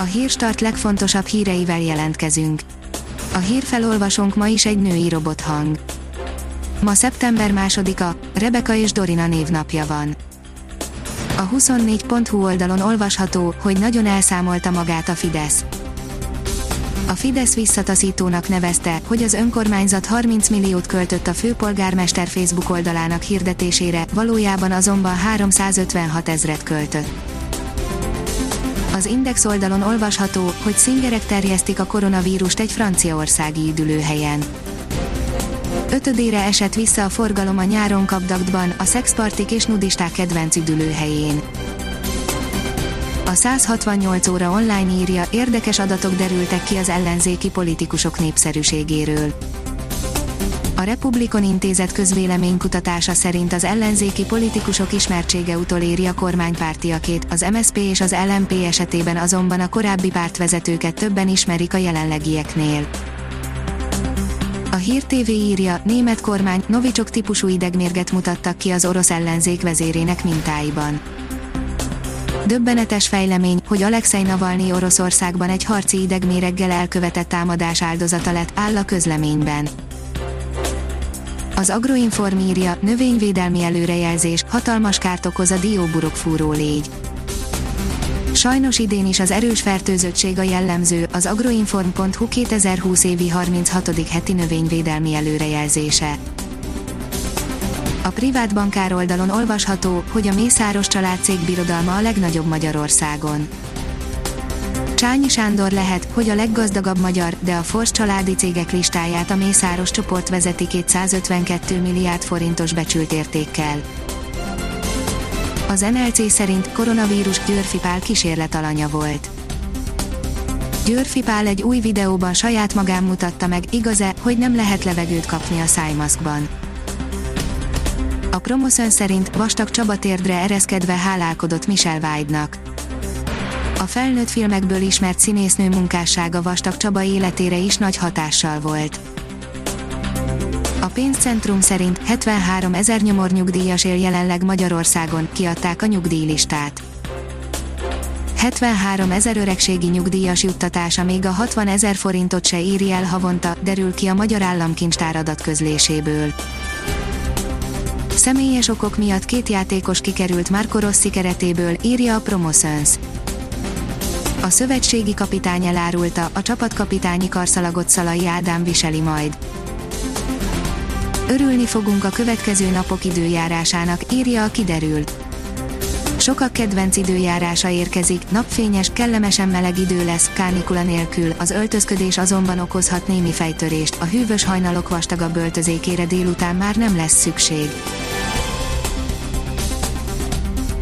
A hírstart legfontosabb híreivel jelentkezünk. A hírfelolvasónk ma is egy női robothang. Ma szeptember másodika, Rebeka és Dorina névnapja van. A 24.hu oldalon olvasható, hogy nagyon elszámolta magát a Fidesz. A Fidesz visszataszítónak nevezte, hogy az önkormányzat 30 milliót költött a főpolgármester Facebook oldalának hirdetésére, valójában azonban 356 ezret költött. Az Index oldalon olvasható, hogy szingerek terjesztik a koronavírust egy franciaországi üdülőhelyen. Ötödére esett vissza a forgalom a nyáron kapdaktban, a szexpartik és nudisták kedvenc üdülőhelyén. A 168 óra online írja, érdekes adatok derültek ki az ellenzéki politikusok népszerűségéről. A Republikon Intézet közvéleménykutatása szerint az ellenzéki politikusok ismertsége utoléri a kormánypártiakét, az MSP és az LMP esetében azonban a korábbi pártvezetőket többen ismerik a jelenlegieknél. A Hír TV írja, német kormány novicsok típusú idegmérget mutattak ki az orosz ellenzék vezérének mintáiban. Döbbenetes fejlemény, hogy Alexei Navalnyi Oroszországban egy harci idegméreggel elkövetett támadás áldozata lett, áll a közleményben. Az Agroinform írja, növényvédelmi előrejelzés, hatalmas kárt okoz a dióburok fúró légy. Sajnos idén is az erős fertőzöttség a jellemző, az agroinform.hu 2020 évi 36. heti növényvédelmi előrejelzése. A privát bankár oldalon olvasható, hogy a Mészáros család cégbirodalma a legnagyobb Magyarországon. Csányi Sándor lehet, hogy a leggazdagabb magyar, de a Force családi cégek listáját a Mészáros csoport vezeti 252 milliárd forintos becsült értékkel. Az NLC szerint koronavírus Györfi Pál kísérlet alanya volt. Györfi Pál egy új videóban saját magán mutatta meg, igaz-e, hogy nem lehet levegőt kapni a szájmaszkban. A Promoszön szerint vastag Csaba térdre ereszkedve hálálkodott Michelle Vájdnak. A felnőtt filmekből ismert színésznő munkássága vastag Csaba életére is nagy hatással volt. A pénzcentrum szerint 73 ezer nyomornyugdíjas él jelenleg Magyarországon, kiadták a nyugdíjlistát. 73 ezer öregségi nyugdíjas juttatása még a 60 ezer forintot se éri el havonta, derül ki a Magyar Államkincstár adatközléséből. Személyes okok miatt két játékos kikerült Marco Rossi keretéből, írja a Promoszöns. A szövetségi kapitány elárulta, a csapatkapitányi karszalagot Szalai Ádám viseli majd. Örülni fogunk a következő napok időjárásának, írja a kiderül. Sokak kedvenc időjárása érkezik, napfényes, kellemesen meleg idő lesz, kánikula nélkül, az öltözködés azonban okozhat némi fejtörést, a hűvös hajnalok vastagabb öltözékére délután már nem lesz szükség.